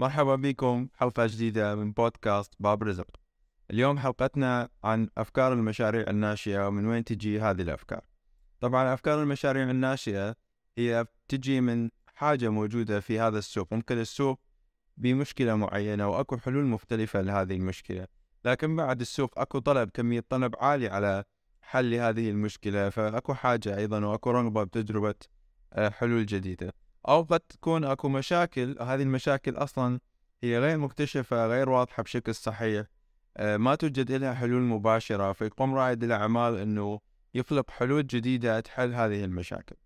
مرحبا بكم حلقة جديدة من بودكاست باب رزق اليوم حلقتنا عن أفكار المشاريع الناشئة ومن وين تجي هذه الأفكار. طبعا أفكار المشاريع الناشئة هي تجي من حاجة موجودة في هذا السوق. ممكن السوق بمشكلة معينة وأكو حلول مختلفة لهذه المشكلة. لكن بعد السوق أكو طلب كمية طلب عالي على حل هذه المشكلة فأكو حاجة أيضا وأكو رغبة بتجربة آه، حلول جديدة. أو قد تكون أكو مشاكل هذه المشاكل أصلا هي غير مكتشفة غير واضحة بشكل صحيح. آه، ما توجد لها حلول مباشرة فيقوم رائد الأعمال أنه يخلق حلول جديدة تحل هذه المشاكل.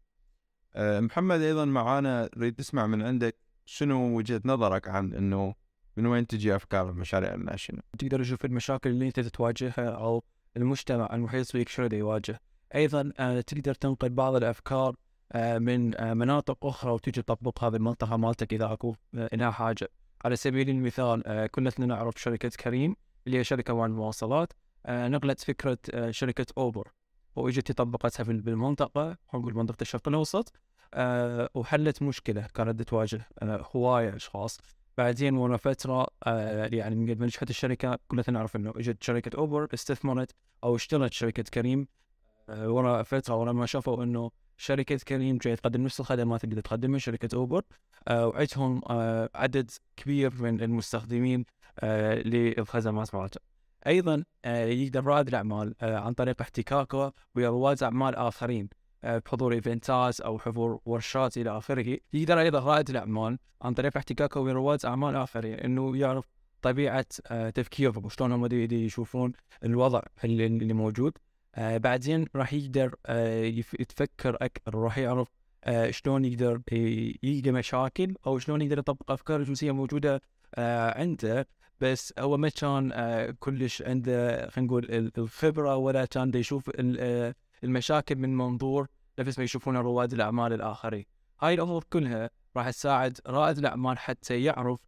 آه، محمد أيضا معانا نريد نسمع من عندك شنو وجهة نظرك عن أنه من وين تجي أفكار المشاريع الناشئة؟ تقدر تشوف المشاكل اللي أنت تواجهها أو المجتمع المحيط فيك شنو يواجه. أيضا آه، تقدر تنقل بعض الأفكار من آه، مناطق أخرى وتجي تطبقها بالمنطقة مالتك إذا أكو آه، لها حاجة. على سبيل المثال آه، كلنا نعرف شركة كريم اللي هي شركة مال المواصلات آه، نقلت فكرة آه، شركة أوبر وإجت طبقتها بال- بالمنطقة نقول منطقة الشرق الأوسط آه، وحلت مشكلة كانت تواجه آه، هواية أشخاص. بعدين ورا فترة آه، يعني من ما نجحت الشركة كلنا نعرف إنه إجت شركة أوبر استثمرت أو اشترت شركة كريم. آه، ورا فترة ورا ما شافوا إنه شركة كريم جاي تقدم نفس الخدمات اللي تقدمها شركة أوبر آه، وعندهم آه، عدد كبير من المستخدمين آه، للخدمات مالتهم. أيضا آه، يقدر رائد الاعمال آه، عن طريق احتكاكه ويا رواد اعمال آخرين آه، بحضور إيفنتات أو حضور ورشات إلى آخره، يقدر أيضا رائد الاعمال عن طريق احتكاكه ويا رواد اعمال آخرين إنه يعرف طبيعة تفكيرهم وشلون هم يشوفون الوضع اللي موجود آه بعدين راح يقدر آه يتفكر أكثر راح يعرف آه شلون يقدر يلقى مشاكل أو شلون يقدر يطبق أفكار جنسية موجودة آه عنده بس هو ما كان آه كلش عنده خلينا نقول ال- الخبرة ولا كان يشوف آه، المشاكل من منظور نفس ما يشوفونه رواد الأعمال الآخرين. هاي الأمور كلها راح تساعد رائد الأعمال حتى يعرف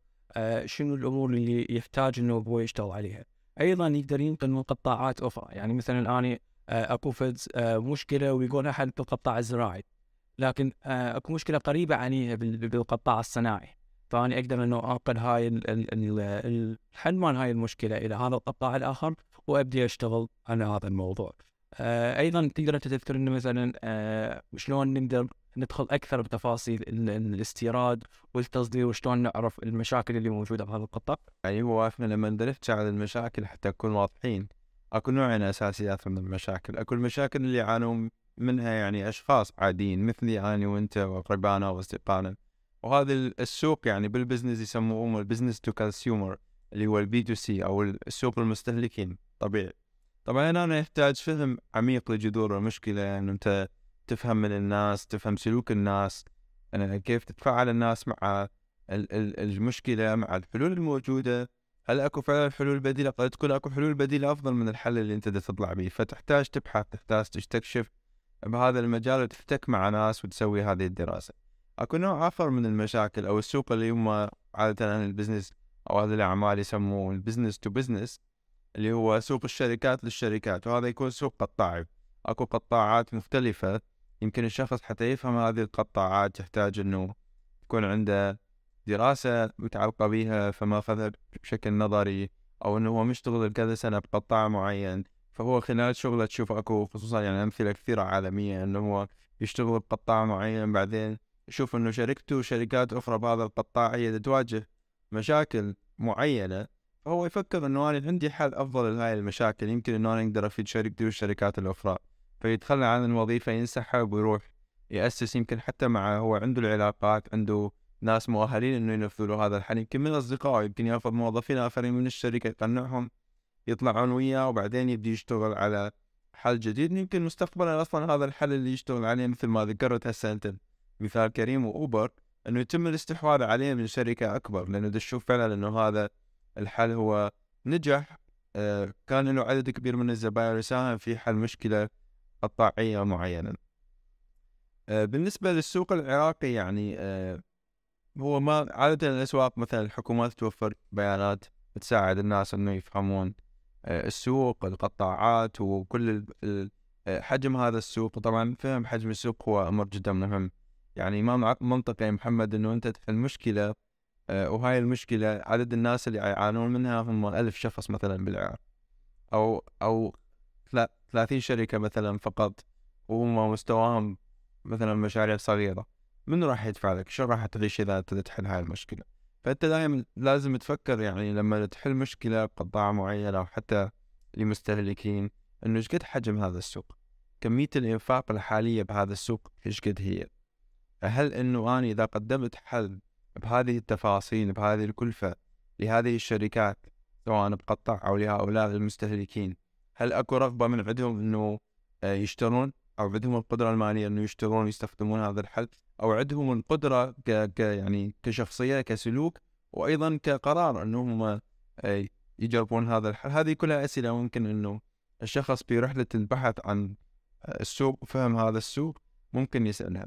شنو الأمور اللي يحتاج إنه هو يشتغل عليها. أيضا يقدر ينقل من قطاعات أخرى يعني مثلا الان اكو فد آه، مشكلة ويقولها حل بالقطاع الزراعي لكن آه، أكو مشكلة قريبة عنيها بال- بالقطاع الصناعي فاني أقدر إنه انقل هاي ال- ال- ال- الحل مال هاي المشكلة إلى هذا القطاع الآخر وأبدي أشتغل على هذا الموضوع. آه، أيضا تقدر أنت تذكر إنه مثلا آه، شلون نقدر ندخل أكثر بتفاصيل ال- ال- الاستيراد والتصدير وشلون نعرف المشاكل اللي موجودة بهذا القطاع. يعني هو إحنا لما نحكي على المشاكل حتى نكون واضحين أكو نوعين أساسيات من المشاكل أكو المشاكل اللي يعانون منها يعني أشخاص عاديين مثلي أنا وأنت واقربائنا واصدقائنا وهذا ال- السوق يعني بال business يسموه ال business to consumer اللي هو ال B2C أو السوق المستهلكين طبيعي. طبعا أنا يحتاج فهم عميق لجذور المشكلة يعني انه أنت تفهم من الناس تفهم سلوك الناس آه، كيف تتفاعل الناس مع ال- ال- المشكلة مع الحلول الموجودة هل أكو فعلا حلول بديلة؟ قد تكون أكو حلول بديلة أفضل من الحل اللي أنت تطلع به فتحتاج تبحث تحتاج تستكشف بهذا المجال وتحتك مع ناس وتسوي هذه الدراسة. أكو نوع آخر من المشاكل أو السوق اللي هم عادة ال business أو أهل الأعمال يسموه ال business to business اللي هو سوق الشركات للشركات وهذا يكون سوق قطاعي. أكو قطاعات مختلفة يمكن الشخص حتى يفهم هذه القطاعات يحتاج إنه يكون عنده دراسة متعلقة بها فما أخذها بشكل نظري أو إنه هو مشتغل كذا سنة بقطاع معين فهو خلال شغله تشوف أكو خصوصا يعني أمثلة كثيرة عالمية إنه هو يشتغل بقطاع معين بعدين يشوف إنه شركته وشركات أخرى بهذا القطاع هي تواجه مشاكل معينة فهو يفكر إنه أنا عندي حل أفضل لهاي المشاكل يمكن إنه أنا أقدر أفيد شركتي والشركات الأخرى. فيتخلى عن الوظيفة ينسحب ويروح يأسس يمكن حتى مع هو عنده العلاقات عنده ناس مؤهلين إنه ينفذوا هذا الحل يمكن من اصدقائه يمكن يأخذ موظفين آخرين من الشركة يقنعهم يطلعون وياه وبعدين يبدي يشتغل على حل جديد. يمكن مستقبلا أصلا هذا الحل اللي يشتغل عليه مثل ما ذكرت هسه أنت. مثال كريم وأوبر إنه يتم الاستحواذ عليه من شركة أكبر لأنه تشوف فعلا إنه هذا الحل هو نجح. آه، كان له عدد كبير من الزبائن وساهم في حل مشكلة قطاعية معينة. آه، بالنسبة للسوق العراقي يعني آه، هو ما عادة الأسواق مثلا الحكومات توفر بيانات تساعد الناس إنه يفهمون آه، السوق القطاعات وكل آه، حجم هذا السوق. وطبعا فهم حجم السوق هو أمر جدا مهم. يعني ما منطقي يا محمد إنه أنت تحل مشكلة آه، وهاي المشكلة عدد الناس اللي يعانون منها هم ألف شخص مثلا بالعراق. أو أو ثلا- ثلاثين شركة مثلا فقط وهم مستواهم مثلا مشاريع صغيرة. من راح يدفع لك؟ شو راح تعيش إذا أنت تحل هاي المشكلة؟ فأنت دائما لازم تفكر يعني لما تحل مشكلة بقطاع معين أو حتى لمستهلكين إنه إيش قد حجم هذا السوق؟ كمية الإنفاق الحالية بهذا السوق إيش قد هي؟ هل إنه أنا إذا قدمت حل بهذه التفاصيل بهذه الكلفة لهذه الشركات سواء بقطاع أو لهؤلاء المستهلكين هل أكو رغبة من عندهم إنه آه، يشترون أو عندهم القدرة المالية إنه يشترون ويستخدمون هذا الحل أو عندهم القدرة ك... ك... يعني كشخصية كسلوك وأيضا كقرار إنهم آه، يجربون هذا الحل هذه كلها أسئلة ممكن إنه الشخص برحلة البحث عن آه، السوق وفهم هذا السوق ممكن يسألها.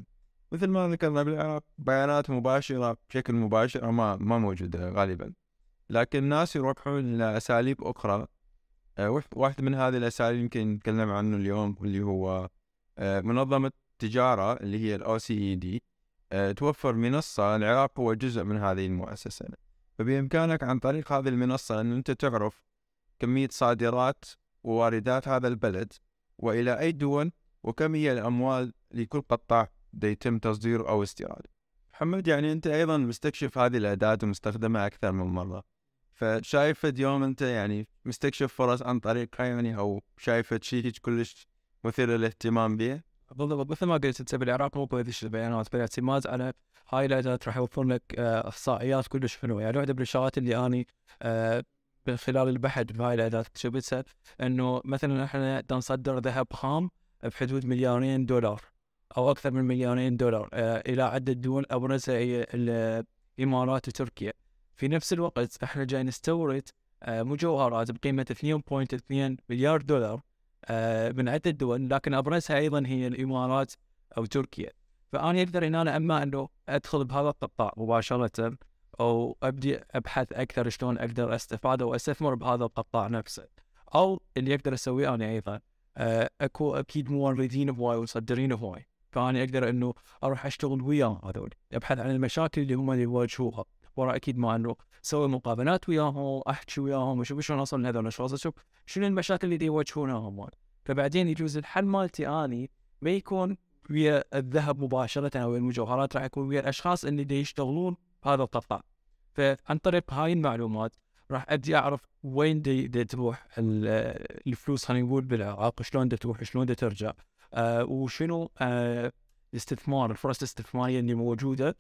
مثل ما ذكرنا بالعراق بيانات مباشرة بشكل مباشر ما ما موجودة غالبا. لكن الناس يروحون إلى أساليب أخرى. آه، واحد- من هذه الأساليب يمكن نتكلم عنه اليوم واللي هو آه، تجارة اللي هي ال OECD آه، توفر منصة العراق هو جزء من هذه المؤسسة. فبإمكانك عن طريق هذه المنصة أن أنت تعرف كمية صادرات وواردات هذا البلد وإلى أي دول وكم هي الأموال لكل قطاع يتم تصديره أو استيراده. محمد يعني أنت أيضا مستكشف هذه الأداة ومستخدمها أكثر من مرة. فشايف اليوم أنت يعني مستكشف فرص عن طريقها يعني أو شايف شيء كلش مثير للاهتمام به بالضبط مثل ما قلت انت بالعراق مو بهذيش البيانات بالاعتماد على هاي الاداه راح يوفر لك احصائيات كلش حلوة يعني واحدة من الشغلات اللي اني من خلال البحث بهاي الاداه اكتشفتها انه مثلا إحنا نصدر ذهب خام بحدود مليارين دولار أو أكثر من مليارين دولار آه، إلى عدة دول ابرزها هي الإمارات وتركيا في نفس الوقت إحنا جاي نستورد آه، مجوهرات بقيمة 2.2 مليار دولار من عدة دول لكن أبرزها أيضا هي الإمارات أو تركيا. فأنا أقدر ان أنا اما أنه أدخل بهذا القطاع مباشرة أو أبدي أبحث أكثر شلون أقدر أستفاد أو أستثمر بهذا القطاع نفسه. أو اللي أقدر أسويه أنا أيضا آه، أكو أكيد موردين هواي ومصدرين هواي. فأنا أقدر أنه أروح أشتغل وياهم هذول أبحث عن المشاكل اللي هم يواجهوها. ورا أكيد ما انه أسوي مقابلات وياهم أحكي وياهم واشوف شلون اوصل لهذول الأشخاص. أشوف شنو المشاكل اللي يواجهونها هم. فبعدين يجوز الحل مالتي أني ما يكون ويا الذهب مباشرة أو المجوهرات راح يكون ويا الأشخاص اللي دي يشتغلون بهذا القطاع فعن طريق هاي المعلومات راح أبدي أعرف وين دي, دي تروح ال- الفلوس خلينا نقول بالعراق شلون دي تروح شلون دي ترجع. آه وشنو آه الاستثمار الفرص الاستثمارية اللي موجودة.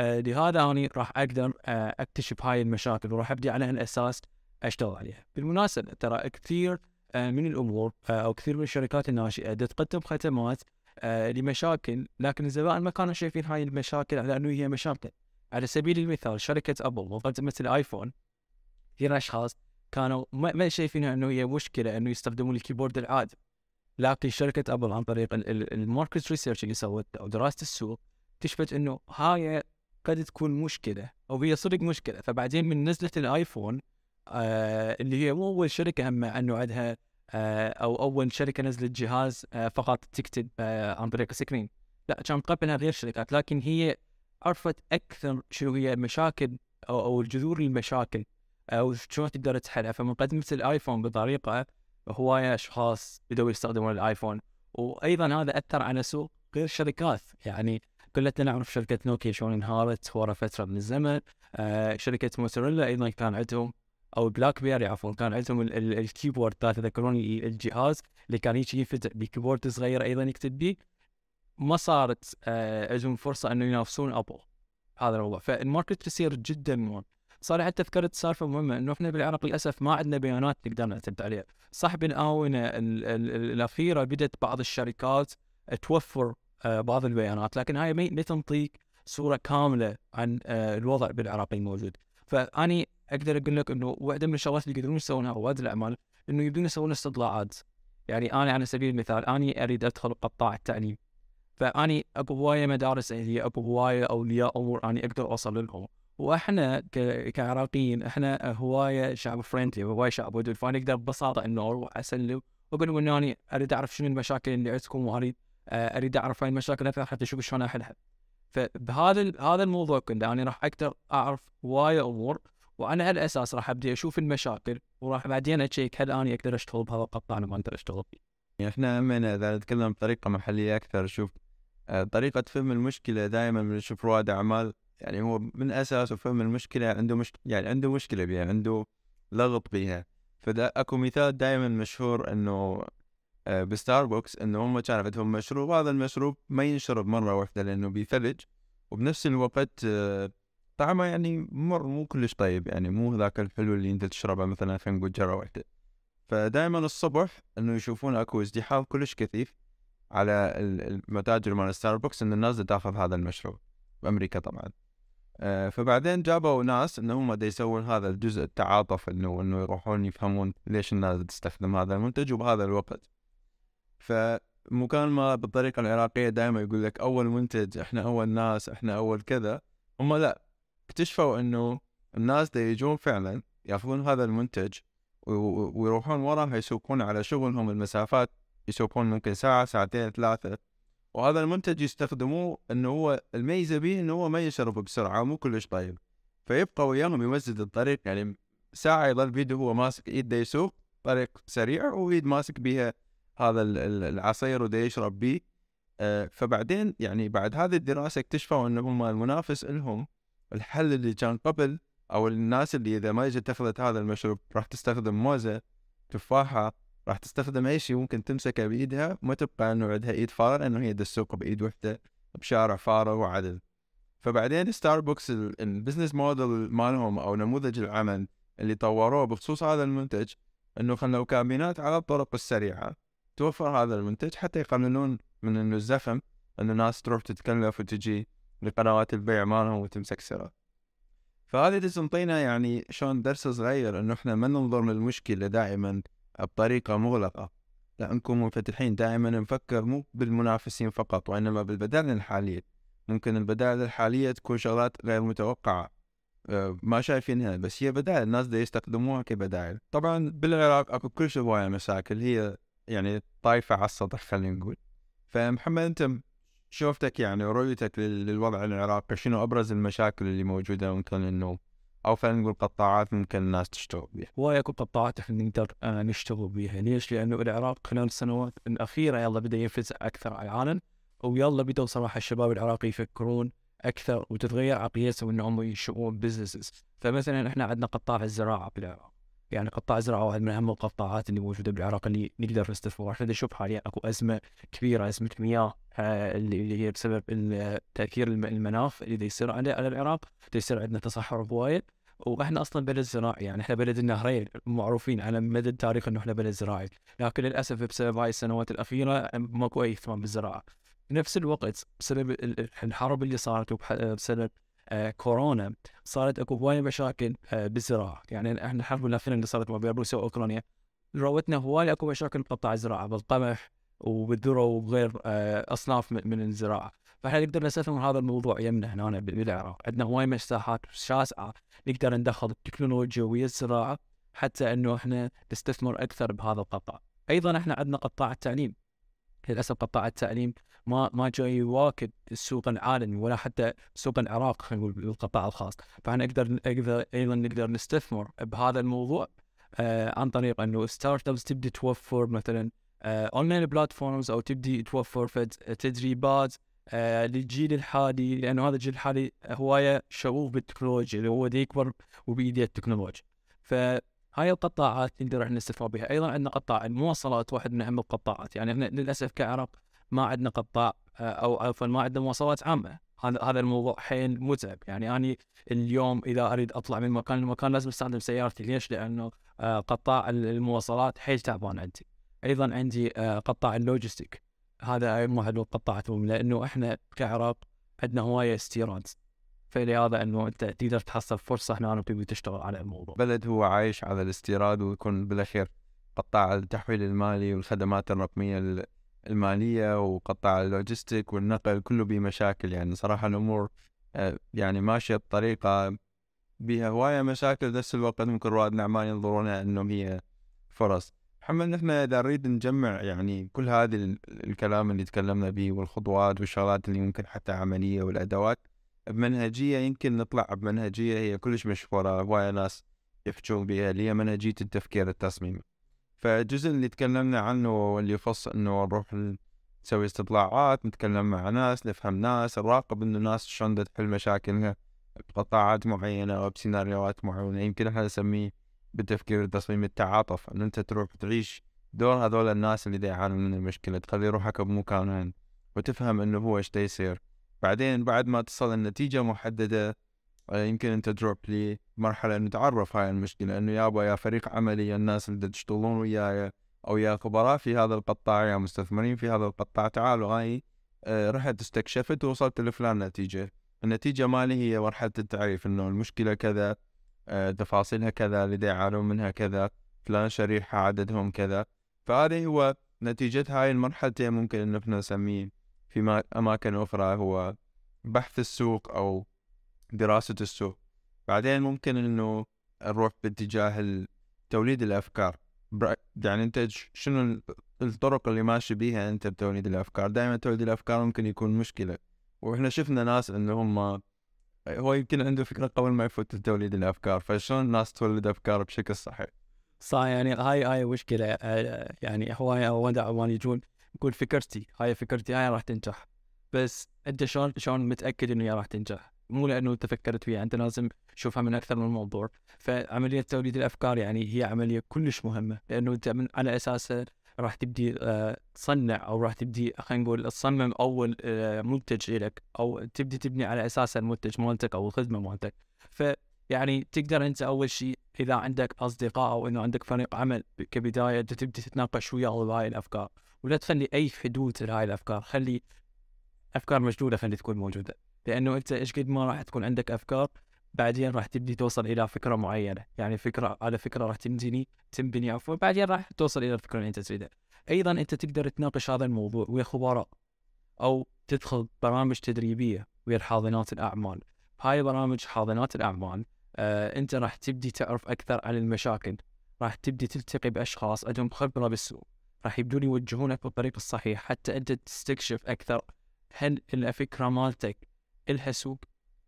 لهذا أني راح أقدر آه أكتشف هاي المشاكل وراح أبدي على هالاساس أشتغل عليها. بالمناسبة ترى كثير آه، من الأمور آه، أو كثير من الشركات الناشئة دا تقدم خدمات آه، لمشاكل لكن الزبائن ما كانوا شايفين هاي المشاكل على أنه هي مشاكل. على سبيل المثال شركة أبل مقدمة الآيفون كثير اشخاص كانوا ما, شايفينها أنه هي مشكلة أنه يستخدمون ال keyboard العادي. لكن شركة أبل عن طريق ال market research اللي سوت أو دراسة السوق اكتشفت أنه هاي قد تكون مشكلة أو هي صدق مشكلة. فبعدين من نزلت الآيفون آه اللي هي مو أول شركة مع انه عندها آه أو أول شركة نزلت جهاز آه فقط تكتب آه عن طريق screen. لا كان قبلها غير شركات لكن هي عرفت أكثر شنو هي المشاكل أو أو الجذور المشاكل أو شلون تقدر تحلها. فمقدمه الآيفون بطريقة هوايه أشخاص بدأوا يستخدمون الآيفون. وأيضا هذا أثر على سوق غير الشركات يعني كلنا نعرف شركة نوكيا شلون انهارت ورا فترة من الزمن. آه شركة موتوريلا أيضا كان عندهم أو بلاك بيري عفوا كان عندهم ال- ال- ال keyboard تذكرون ال- الجهاز اللي كان يجي يفتح ب keyboard صغير أيضا يكتب بيه. ما صارت آه عندهم فرصة إنه ينافسون أبل. هذا الموضوع فالماركت يصير جدا مهم. صار حتى ذكرت سالفه مهمة إنه إحنا بالعراق للأسف ما عندنا بيانات نقدر نعتمد عليها. صح بالاونه ال- ال- ال- الأخيرة بدأت بعض الشركات توفر آه بعض البيانات لكن هاي ما تنطيك صورة كاملة عن آه الوضع بالعراق الموجود فأني أقدر أقول لك إنه واحدة من الشغلات اللي يقدرون يسوونها رواد الأعمال إنه يبدون يسوون استطلاعات. يعني أنا على سبيل المثال أني أريد أدخل قطاع التعليم فأني اكو هواية مدارس اهليه اكو هواية اولياء أمور أني أقدر أوصل لهم. وإحنا كعراقيين إحنا هواية شعب فريندلي هواية شعب ودود. فأنا أقدر ببساطة إنه أروح أسلم وأقول لهم أني أريد أعرف شنو المشاكل اللي عندكم واريد آه، أريد أعرف هاي المشاكل أكثر حتى أشوف شلون أحلها فبهذا هذا الموضوع كله أنا راح أقدر أعرف هوايه أمور وأنا على الاساس راح أبدي أشوف المشاكل وراح بعدين أشيك هل أنا أقدر أشتغل بهذا القطاع ولا ما أقدر أشتغل فيه. يعني إحنا من إذا نتكلم بطريقة محلية أكثر شوف آه، طريقة فهم المشكلة دائما بنشوف رواد أعمال يعني هو من اساسه فهم المشكلة عنده مش يعني عنده مشكلة بها عنده لغط بها فدا أكو مثال دائما مشهور آه، بستاربكس إنه هم كان عندهم مشروب هذا المشروب ما ينشرب مرة واحدة لأنه بثلج وبنفس الوقت آه، طعمه يعني مر مو كلش طيب يعني مو ذاك الحلو اللي أنت تشربه مثلا خلينا نقول جرة واحدة. فدائما الصبح إنه يشوفون أكو ازدحام كلش كثيف على ال- المتاجر مال ستاربكس ان الناس تاخذ هذا المشروب بأمريكا طبعا. آه، فبعدين جابوا ناس ان هم دا يسوون هذا الجزء التعاطف إنه إنه يروحون يفهمون ليش الناس تستخدم هذا المنتج وبهذا الوقت فمكان ما بالطريقة العراقية دائما يقول لك أول منتج إحنا اول ناس إحنا اول كذا. هم لا اكتشفوا إنه الناس دا يجون فعلا يأخذون هذا المنتج ويروحون وراها يسوقون على شغلهم المسافات يسوقون ممكن ساعة ساعتين ثلاثة. وهذا المنتج يستخدموه إنه هو الميزة به إنه هو ما يشرب بسرعة مو كلش طيب فيبقى وياهم يمزد الطريق يعني ساعة يظل بيده هو ماسك إيده يسوق طريق سريع وايد ماسك بيها هذا ال- ال- العصير ودا يشرب بيه. آه، فبعدين يعني بعد هذه الدراسة اكتشفوا إنه هم المنافس لهم الحل اللي كان قبل أو الناس اللي إذا ما اجت اتخذت هذا المشروب راح تستخدم موزة تفاحة راح تستخدم أي شيء ممكن تمسكه بإيدها. ما تبقى إنه عندها إيد فارغ إنه هي تسوق بإيد وحدة بشارع فارغ وعدل. فبعدين ستاربكس ال- ال business model مالهم أو نموذج العمل اللي طوروه بخصوص هذا المنتج إنه خلوا كابينات على الطرق السريعة. توفر هذا المنتج حتى يقللون من إنه الزخم إنه الناس تروح تتكلف وتجي لقنوات البيع مالهم وتمسك سرعه فهذه تنطينا يعني شلون درس صغير إنه إحنا ما ننظر للمشكلة دائما بطريقة مغلقة. لا نكون منفتحين. دائما نفكر مو بالمنافسين فقط وإنما بالبدائل الحالية. ممكن البدائل الحالية تكون شغلات غير متوقعة. آه، ما شايفينها بس هي بدائل. الناس دا يستخدموها كبدائل. طبعا بالعراق أكو كل هوايه مشاكل هي يعني طايفة على السطح خلينا نقول. فمحمد أنت شوفتك يعني ورؤيتك لل- للوضع العراقي شنو أبرز المشاكل اللي موجودة ممكن إنه أو خلينا نقول قطاعات ممكن الناس تشتغل بها هواي اكو قطاعات إحنا نقدر آه، نشتغل بيها. ليش؟ لأنه العراق خلال السنوات الأخيرة يلا بدأ ينفتح أكثر على العالم ويلا بدوا صراحة الشباب العراقي يفكرون أكثر وتتغير عقليتهم إنهم ينشئون بزنسز فمثلا إحنا عندنا قطاع الزراعة بالعراق. يعني قطاع الزراعه واحد من أهم القطاعات اللي موجودة بالعراق اللي نقدر نستثمر إحنا نشوف حاليا أكو أزمة كبيرة أزمة مياه آه، اللي هي بسبب تأثير الم- المناخ اللي يصير على على العراق. يصير عندنا تصحر هوايه وإحنا أصلا بلد زراعي يعني إحنا بلد النهرين معروفين على مدى التاريخ إنه إحنا بلد زراعي. لكن للأسف بسبب هاي السنوات الأخيرة ماكو أي اهتمام بالزراعة. نفس الوقت بسبب ال- ال- الحرب اللي صارت وبسبب كورونا صارت اكو هواية مشاكل آه بالزراعة يعني إحنا الحرب الاخيره اللي صارت ما بين روسيا واوكرانيا راوتنا هواية اكو مشاكل بقطاع الزراعة بالقمح وبالذرة وغير آه أصناف من الزراعة فاحنا نقدر نستثمر هذا الموضوع يمنا هنا بالعراق عندنا هواي مساحات شاسعة نقدر ندخل التكنولوجيا ويا الزراعة حتى إنه إحنا نستثمر أكثر بهذا القطاع. أيضا إحنا عندنا قطاع التعليم. للأسف قطاع التعليم ما ما جاي يواكب السوق العالمي ولا حتى سوق العراق خلينا نقول بالقطاع الخاص، فاحنا نقدر نقدر أيضا نقدر نستثمر بهذا الموضوع آه عن طريق إنه startups تبدي توفر مثلا online platforms أو تبدي توفر تدريبات آه للجيل الحالي لأنه هذا الجيل الحالي هواية شغوف بالتكنولوجيا اللي هو يكبر وبيده التكنولوجيا. فهاي القطاعات نقدر إحنا نستثمر بها. أيضا عندنا قطاع المواصلات واحد من أهم القطاعات. يعني إحنا للأسف كعرب ما عندنا قطاع آه، أو عفوا ما عندنا مواصلات عامة. هذا هذا الموضوع حيل متعب. يعني أني اليوم إذا أريد أطلع من مكان لمكان لازم أستخدم سيارتي. ليش؟ لأنه آه، قطاع المواصلات حيل تعبان عندي. أيضا عندي آه، قطاع اللوجستيك. هذا واحد من القطاعات لأنه إحنا كعراق عندنا هواية استيراد. فلهذا إنه أنت تقدر تحصل فرصة هنا وتبي تشتغل على الموضوع. بلد هو عايش على الاستيراد ويكون بالأخير قطاع التحويل المالي والخدمات الرقمية ال- المالية وقطاع اللوجستيك والنقل كله بيه مشاكل يعني صراحة الأمور آه، يعني ماشية بطريقة بها هوايه مشاكل بنفس الوقت ممكن رواد الاعمال ينظرونها إنه هي فرص. محمد نحن إذا نريد نجمع يعني كل هذه ال- الكلام اللي تكلمنا به والخطوات والشغلات اللي ممكن حتى عملية والأدوات بمنهجية يمكن نطلع بمنهجية هي كلش مشهورة هواية ناس يحجون بها اللي هي منهجية التفكير التصميمي. فالجزء اللي تكلمنا عنه واللي يخص إنه نروح نسوي استطلاعات نتكلم مع ناس نفهم ناس نراقب إنه ناس شلون تحل مشاكلها بقطاعات معينة أو بسيناريوهات معينة. يمكن إحنا نسميه بالتفكير التصميمي التعاطف إن أنت تروح تعيش دور هذول الناس اللي يعانون من المشكلة تخلي روحك بمكانهم وتفهم إنه هو دا يصير. بعدين بعد ما تصل النتيجة محددة آه، يمكن أنت تروح لمرحله إنه تعرف هاي المشكلة إنه يابا يا فريق عملي يا الناس اللي تشتغلون وياي أو يا خبراء في هذا القطاع يا مستثمرين في هذا القطاع تعالوا هاي آه، رحت استكشفت ووصلت لفلان نتيجة. النتيجة مالي هي مرحلة التعريف إنه المشكلة كذا آه، تفاصيلها كذا اللي يعانون منها كذا فلان شريحة عددهم كذا. فهذه هو نتيجة هاي المرحلتين ممكن إن إحنا نسميه في ما- أماكن أخرى هو بحث السوق أو دراسة السوق. بعدين ممكن إنه نروح باتجاه توليد الأفكار. برأ- يعني أنت ش- شنو ال- الطرق اللي ماشي بيها أنت بتوليد الأفكار؟ دائما توليد الأفكار ممكن يكون مشكلة. وإحنا شفنا ناس إنه هم هو يمكن عنده فكرة قبل ما يفوت توليد الأفكار. فشلون الناس تولد أفكار بشكل صحيح؟ صح يعني هاي هاي مشكلة آه، يعني هواية و day one يجون يقول فكرتي هاي فكرتي هاي راح تنجح. بس أنت شلون شلون متأكد إنه هي راح تنجح؟ مو لأنه انت فكرت فيها أنت لازم تشوفها من أكثر من موضوع. فعملية توليد الأفكار يعني هي عملية كلش مهمة لأنه أنت من على اساسها راح تبدي آه، تصنع أو راح تبدي خلينا نقول تصمم أول آه، منتج لك أو تبدي تبني على اساسه المنتج مالتك أو الخدمة مالتك. فيعني تقدر أنت أول شيء إذا عندك أصدقاء أو إنه عندك فريق عمل كبداية أنت تبدي تتناقش وياهم بهاي الأفكار. ولا تخلي أي حدود لهاي الأفكار خلي أفكار مجدوده خلي تكون موجودة. لأنه أنت إيش قد ما راح تكون عندك أفكار بعدين راح تبدي توصل إلى فكرة معينة. يعني فكرة على فكرة راح تنبني تنبني عفوا بعدين راح توصل إلى الفكرة اللي أنت تريدها. أيضا أنت تقدر تناقش هذا الموضوع ويا خبراء أو تدخل برامج تدريبية ويا حاضنات الأعمال. هاي برامج حاضنات الأعمال آه، أنت راح تبدي تعرف أكثر عن المشاكل راح تبدي تلتقي بأشخاص عندهم خبرة بالسوق راح يبدون يوجهونك بالطريق الصحيح حتى أنت تستكشف أكثر هل الفكرة مالتك إلها سوق؟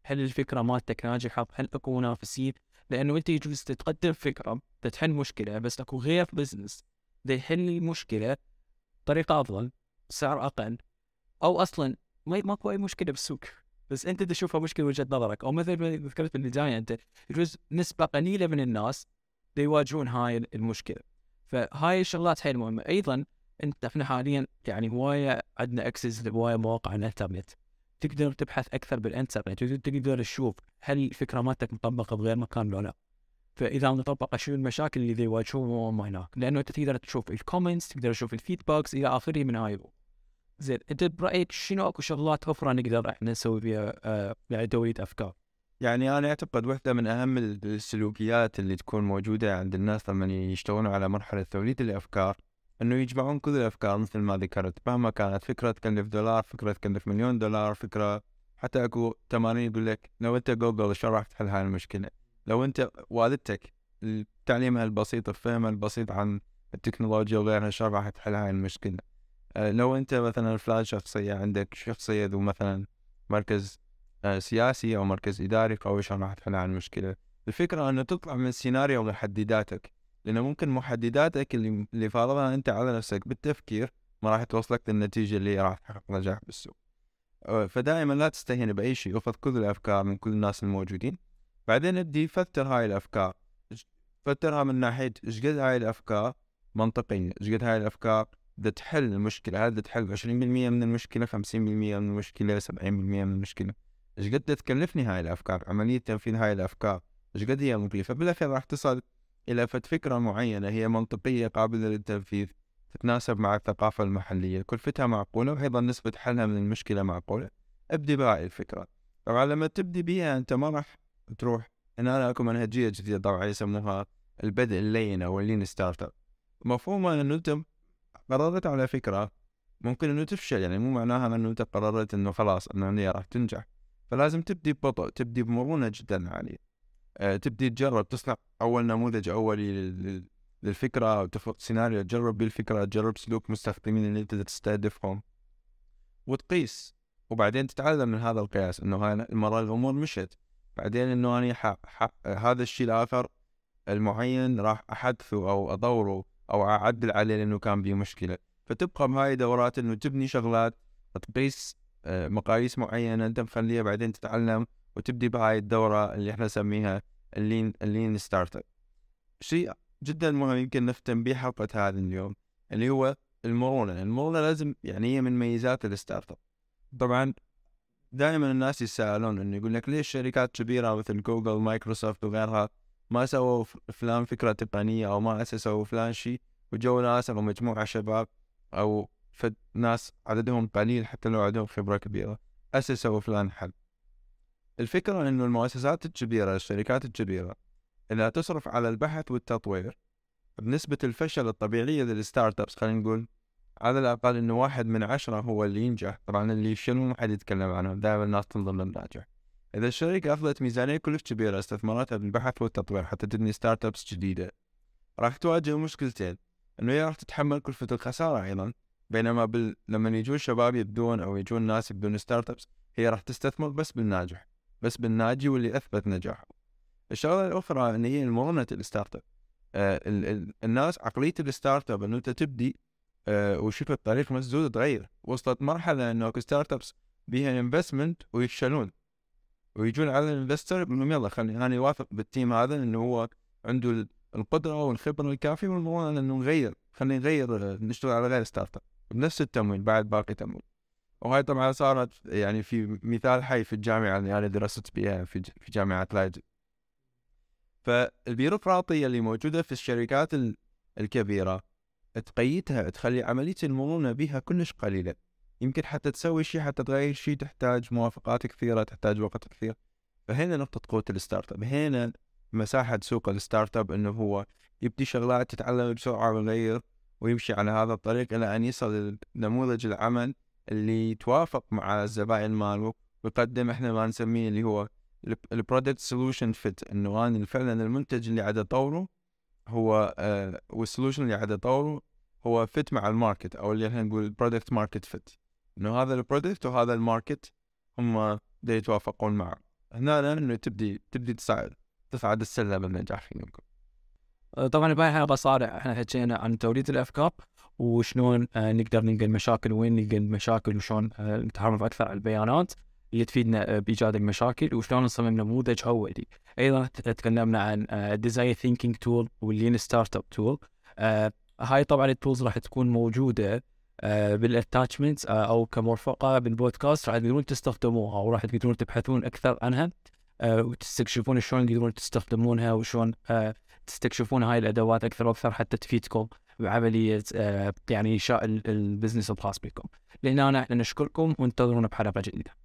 هل الفكرة مالتك ناجحة؟ هل أكو منافسين؟ لأنه أنت يجوز تقدم فكرة تحل مشكلة بس أكو غير بزنس يحل المشكلة بطريقة أفضل سعر أقل أو أصلا ما ماكو أي مشكلة بالسوق. بس أنت تشوفها مشكلة وجهة نظرك أو مثل ما ذكرت بالبدايه أنت يجوز نسبة قليلة من الناس يواجهون هاي المشكلة. فهاي الشغلات حيل مهمه أيضا انت إحنا حاليا يعني هواية عندنا access لهواية مواقع الإنترنت. تقدر تبحث أكثر بالإنترنت وتقدر تشوف هل الفكرة مالتك مطبقة بغير مكان ولا لا فإذا مطبقه شنو المشاكل اللي يواجهوهم هناك لأنه أنت تقدر تشوف ال comments تقدر تشوف ال feedbacks إلى آخره من هاي. زين أنت برأيك شنو أكو شغلات أخرى نقدر إحنا نسوي فيها آه يعني توليد أفكار يعني أنا أعتقد واحدة من أهم السلوكيات اللي تكون موجودة عند الناس لما يشتغلون على مرحلة توليد الأفكار إنه يجمعون كل الأفكار مثل ما ذكرت. مهما كانت فكرة تكلف دولار فكرة تكلف مليون دولار فكرة حتى أكو تمارين يقول لك لو أنت جوجل شلون راح تحل هاي المشكلة؟ لو أنت والدتك تعليمها البسيط فهمها البسيط عن التكنولوجيا وغيرها شلون راح تحل هاي المشكلة؟ آه، لو أنت مثلا فلان شخصية عندك شخصية ذو مثلا مركز آه، سياسي أو مركز إداري قوي شلون راح تحل هاي المشكلة؟ الفكرة إنه تطلع من السيناريو محدداتك. لأنه ممكن محدداتك اللي اللي فارضها أنت على نفسك بالتفكير ما راح توصلك للنتيجة اللي راح تحقق نجاح بالسوق. آه، فدائما لا تستهين بأي شيء خذ كل الأفكار من كل الناس الموجودين. بعدين ابدي فتر هاي الأفكار. إيش- فترها من ناحية إيش قد هاي الأفكار منطقية؟ إيش قد هاي الأفكار بدها تحل المشكلة؟ هل تحل 20% من المشكلة 50% من المشكلة 70% من المشكلة؟ إيش قد تكلفني هاي الأفكار؟ عملية تنفيذ هاي الأفكار إيش قد هي مكلفه بالأخير راح تصل إلى فد فكرة معينة هي منطقية قابلة للتنفيذ تتناسب مع الثقافة المحلية. كلفتها معقولة وأيضا نسبة حلها من المشكلة معقولة. ابدي بهاي الفكرة. طبعا لما تبدي بيها أنت ما راح تروح. هنا اكو منهجية جديدة طبعا يسموها البدء ال lean أو ال lean startup. مفهومها إنه أنت قررت على فكرة. ممكن إنه تفشل يعني مو معناها إنه أنت قررت إنه خلاص إنه هي راح تنجح. فلازم تبدي ببطء تبدي بمرونة جدا عالية. تبدي تجرب تصنع أول نموذج لل- للفكرة أو تفرض سيناريو تجرب بيه الفكرة تجرب سلوك مستخدمين اللي انت تستهدفهم وتقيس. وبعدين تتعلم من هذا القياس إنه هاي المره الأمور مشت. بعدين إنه أنا ح... ح... هذا الشيء الآخر المعين راح أحدثه أو اطوره أو أعدل عليه لأنه كان بيه مشكلة. فتبقى بهاي دورات إنه تبني شغلات تقيس آه، مقاييس معينة انت مخليها بعدين تتعلم وتبدي بهاي الدورة اللي إحنا نسميها ال lean ال lean startup شيء جدا مهم يمكن نختم به حلقة هذا اليوم اللي هو المرونة. المرونة لازم يعني هي من ميزات ال startup طبعا دائما الناس يتساءلون إنه يقول لك ليش شركات كبيرة مثل جوجل مايكروسوفت وغيرها ما سووا فلان فكرة تقنية أو ما اسسوا فلان شيء وجو ناس أو مجموعة شباب أو فد ناس عددهم قليل حتى لو عندهم خبرة كبيرة. أسسوا فلان حل. الفكرة إنه المؤسسات الكبيرة الشركات الكبيرة اذا تصرف على البحث والتطوير بنسبة الفشل الطبيعية لل startups خلينا نقول على الأقل إنه واحد من عشرة هو اللي ينجح. طبعا اللي يفشلون ما حد يتكلم عنهم دائما الناس تنظر للناجح إذا الشركة أخذت ميزانية كلش كبيرة استثمرتها بالبحث والتطوير حتى تبني startups جديدة راح تواجه مشكلتين. إنه هي راح تتحمل كلفة الخسارة أيضا بينما بال... لما يجون شباب يبدون أو يجون ناس يبدون startups هي راح تستثمر بس بالناجح. بس بالناجي واللي أثبت نجاحه. الشغلة الأخرى إن هي مرونة ال startup آه ال... ال... الناس عقلية ال startup إنه أنت تبدي آه وشفت طريق مسدود تغير. وصلت مرحلة إنه startups بيها investment ويفشلون. ويجون على ال investor يقولون يلا خليني أنا واثق بال team هذا إنه هو عنده القدرة والخبرة الكافية والمرونه إنه نغير خلينا نغير نشتغل على غير startup بنفس التمويل بعد باقي تمويل. وهاي طبعا صارت يعني في مثال حي في الجامعة اللي أنا درست بها في في جامعة لايد فالبيروقراطية اللي موجودة في الشركات الكبيرة تقيدها تخلي عملية المرونة بها كلش قليلة. يمكن حتى تسوي شيء حتى تغير شيء تحتاج موافقات كثيرة تحتاج وقت كثير. فهنا نقطة قوة ال startup. هنا مساحة سوق ال startup إنه هو يبدي شغلات تتعلم بسرعة ويغير ويمشي على هذا الطريق إلى أن يصل لنموذج العمل اللي يتوافق مع الزبائن ماله ويقدم إحنا ما نسميه اللي هو ال product solution fit إنه أنا فعلا المنتج اللي عاد أطوره هو آه وال solution اللي عاد أطوره هو fit مع ال market أو اللي إحنا نقول product market fit إنه هذا ال product وهذا ال market هم يتوافقون معه. هنا إنه تبدي تبدي تصعد تصعد السلم النجاح نقول أه، طبعا بهاي الحلقة صالح إحنا حكينا عن توليد الأفكار. وشلون أه، نقدر نلقى المشاكل وين نلقى المشاكل وشلون أه، نتعرف أكثر على البيانات اللي تفيدنا بإيجاد المشاكل وشلون نصمم نموذج اولي أيضا تكلمنا عن design thinking tool وال lean startup tool هاي طبعا ال tools راح تكون موجودة بال attachments أو كمرفقة بالبودكاست راح تقدرون تستخدموها وراح تقدرون تبحثون أكثر عنها وتستكشفون شلون تقدرون تستخدمونها وشلون تستكشفون هاي الأدوات أكثر وأكثر حتى تفيدكم. بعمليه يعني انشاء البزنس الخاص بكم. لهنا إحنا نشكركم وانتظرونا بحلقة جديدة.